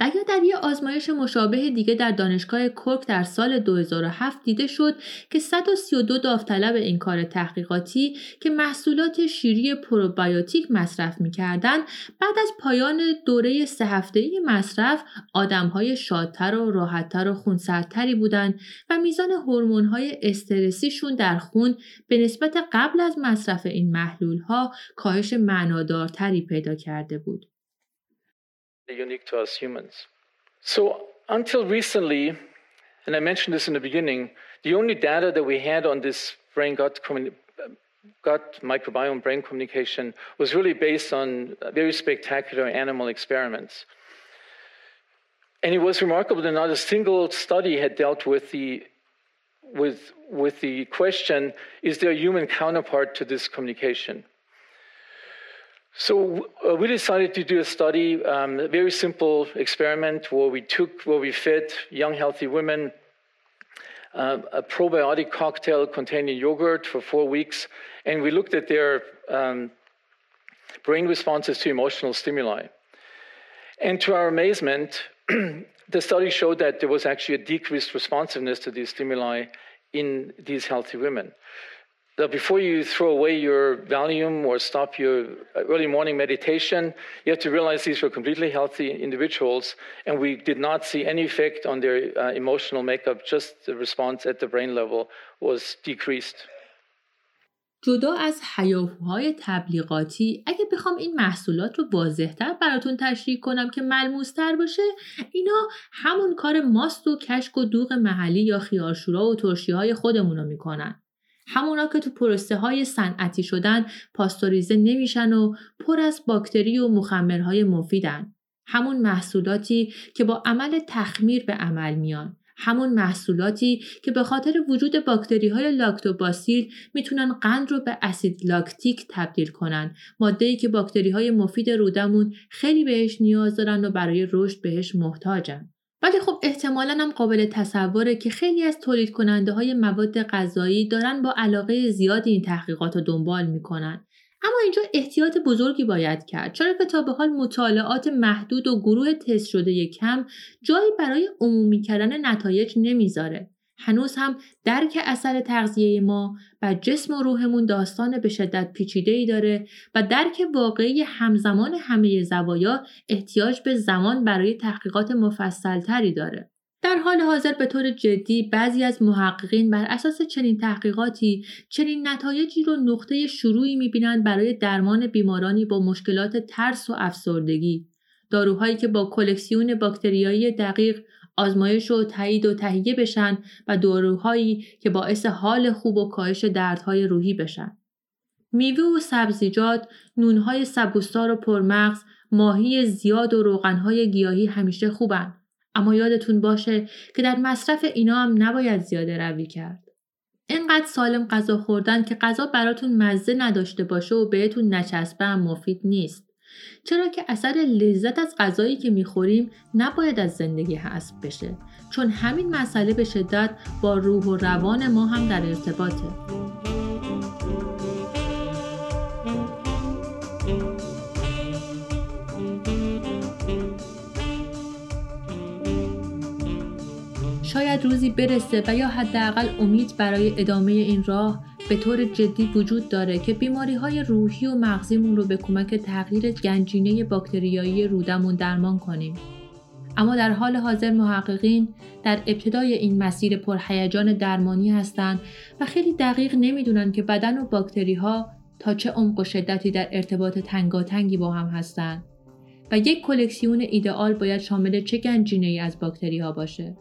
و یا در یک آزمایش مشابه دیگه در دانشگاه کرک در سال 2007 دیده شد که 132 داوطلب این کار تحقیقاتی که محصولات شیری پروبیوتیک مصرف می‌کردند بعد از پایان دوره سه هفته مصرف آدمهای شادتر و راحتتر و خونسردتری بودند و میزان هورمون‌های استرسیشون در خون به نسبت قبل از مصرف این محلولها کاهش معنادارتری پیدا کرده بود. Unique to us humans. So until recently, and I mentioned this in the beginning, the only data that we had on this brain gut gut microbiome brain communication was really based on very spectacular animal experiments. And it was remarkable that not a single study had dealt with the with with the question, is there a human counterpart to this communication? So uh, we decided to do a study, um, a very simple experiment where we took, where we fed young healthy women uh, a probiotic cocktail containing yogurt for four weeks, and we looked at their um, brain responses to emotional stimuli. And to our amazement, the study showed that there was actually a decreased responsiveness to these stimuli in these healthy women that before you throw away your Valium or stop your early morning meditation, you have to realize these were completely healthy individuals, and we did not see any effect on their uh, emotional makeup, just the response at the brain level was decreased. جدا از حیاهوهای تبلیغاتی اگه بخوام این محصولات رو واضحتر براتون تشریح کنم که ملموستر باشه اینا همون کار ماست و کشک و دوغ محلی یا خیارشورا و ترشی های خودمون رو می‌کنن همونا که تو پروسه های صنعتی شدن پاستوریزه نمیشن و پر از باکتری و مخمرهای مفیدن. همون محصولاتی که با عمل تخمیر به عمل میان. همون محصولاتی که به خاطر وجود باکتری های لاکتوباسیل می‌تونن قند رو به اسید لاکتیک تبدیل کنن ماده که باکتری های مفید رودمون خیلی بهش نیاز دارن و برای رشد بهش محتاجن ولی خب احتمالا هم قابل تصوره که خیلی از تولید کننده های مواد غذایی دارن با علاقه زیادی این تحقیقات رو دنبال می‌کنن. اما اینجا احتیاط بزرگی باید کرد چرا که تا به حال مطالعات محدود و گروه تست شده کم جایی برای عمومی کردن نتایج نمی‌ذاره. هنوز هم درک اثر تغذیه ما و جسم و روحمون داستان به شدت پیچیده ای داره و درک واقعی همزمان همه زوایا احتیاج به زمان برای تحقیقات مفصلتری داره. در حال حاضر به طور جدی بعضی از محققین بر اساس چنین تحقیقاتی چنین نتایجی رو نقطه شروعی می‌بینند برای درمان بیمارانی با مشکلات ترس و افسردگی داروهایی که با کلکسیون باکتریایی دقیق آزمایش و تایید و تهیه بشن و داروهایی که باعث حال خوب و کاهش دردهای روحی بشن. میوه و سبزیجات، نونهای سبوستار و پرمغز، ماهی زیاد و روغنهای گیاهی همیشه خوبن. اما یادتون باشه که در مصرف اینا هم نباید زیاده روی کرد. اینقدر سالم غذا خوردن که غذا براتون مزه نداشته باشه و بهتون نچسبه هم مفید نیست. چرا که اثر لذت از غذایی که می‌خوریم نباید از زندگی حذف بشه چون همین مسئله به شدت با روح و روان ما هم در ارتباطه. شاید روزی برسه و یا حداقل امید برای ادامه این راه به طور جدی وجود داره که بیماری های روحی و مغزیمون رو به کمک تغییر گنجینه باکتریایی رودمون درمان کنیم. اما در حال حاضر محققین در ابتدای این مسیر پرهیجان درمانی هستند و خیلی دقیق نمی‌دونن که بدن و باکتری ها تا چه عمق و شدتی در ارتباط تنگاتنگی با هم هستند و یک کلکسیون ایدئال باید شامل چه گنجینه ای از باکتری ها باشه.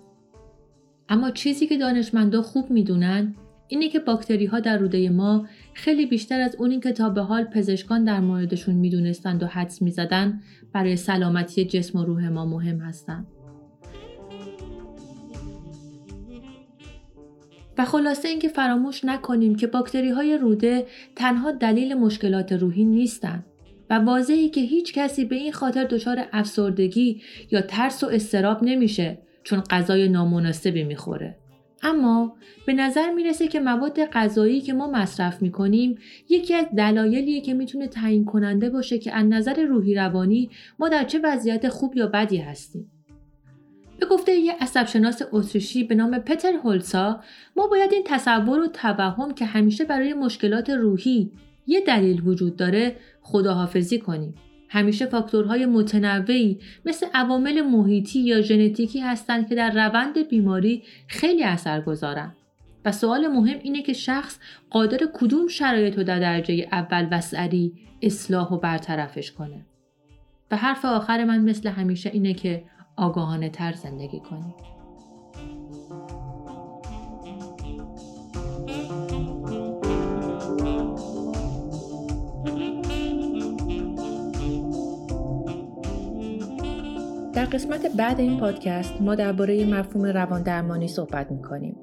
اما چیزی که دانشمندا خوب می‌دونن اینه که باکتری ها در روده ما خیلی بیشتر از اونی که تا به حال پزشکان در موردشون می‌دونستند و حدس می‌زدن برای سلامتی جسم و روح ما مهم هستند. و خلاصه اینکه فراموش نکنیم که باکتری های روده تنها دلیل مشکلات روحی نیستند و واضحی که هیچ کسی به این خاطر دچار افسردگی یا ترس و استراب نمیشه چون غذای نامناسبی می‌خوره. اما به نظر می‌رسه که مواد غذایی که ما مصرف می‌کنیم یکی از دلایلیه که می‌تونه تعیین کننده باشه که از نظر روحی روانی ما در چه وضعیت خوب یا بدی هستیم. به گفته یه عصبشناس اتریشی به نام پتر هولسا ما باید این تصور و توهم که همیشه برای مشکلات روحی یه دلیل وجود داره خداحافظی کنیم. همیشه فاکتورهای متنوعی مثل عوامل محیطی یا ژنتیکی هستند که در روند بیماری خیلی اثر گذارن. و سوال مهم اینه که شخص قادر کدوم شرایط رو در درجه اول و سریع اصلاح و برطرفش کنه. و حرف آخر من مثل همیشه اینه که آگاهانه تر زندگی کنیم. در قسمت بعد این پادکست ما درباره مفهوم روان درمانی صحبت می‌کنیم.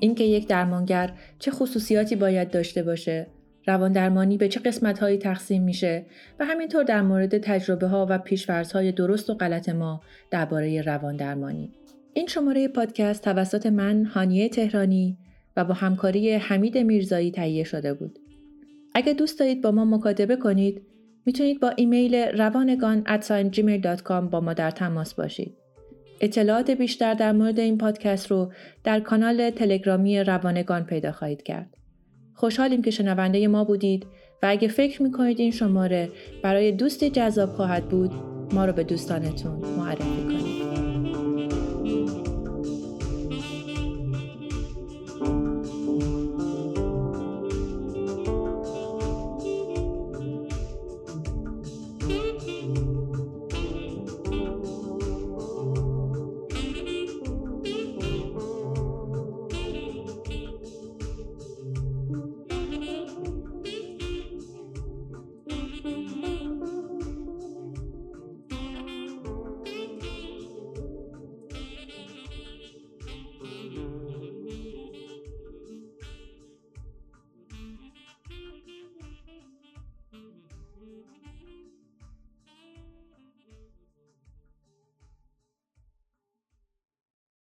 اینکه یک درمانگر چه خصوصیاتی باید داشته باشه، روان درمانی به چه قسمت هایی تقسیم میشه و همینطور در مورد تجربه ها و پیشورز های درست و غلط ما درباره روان درمانی. این شماره پادکست توسط من هانیه تهرانی و با همکاری حمید میرزایی تهیه شده بود. اگه دوست دارید با ما مکاتبه کنید می‌تونید با ایمیل روانگان با ما در تماس باشید. اطلاعات بیشتر در مورد این پادکست رو در کانال تلگرامی روانگان پیدا خواهید کرد. خوشحالیم که شنونده ما بودید و اگه فکر می‌کنید این شماره برای دوستی جذاب خواهد بود ما رو به دوستانتون معرفی کنید.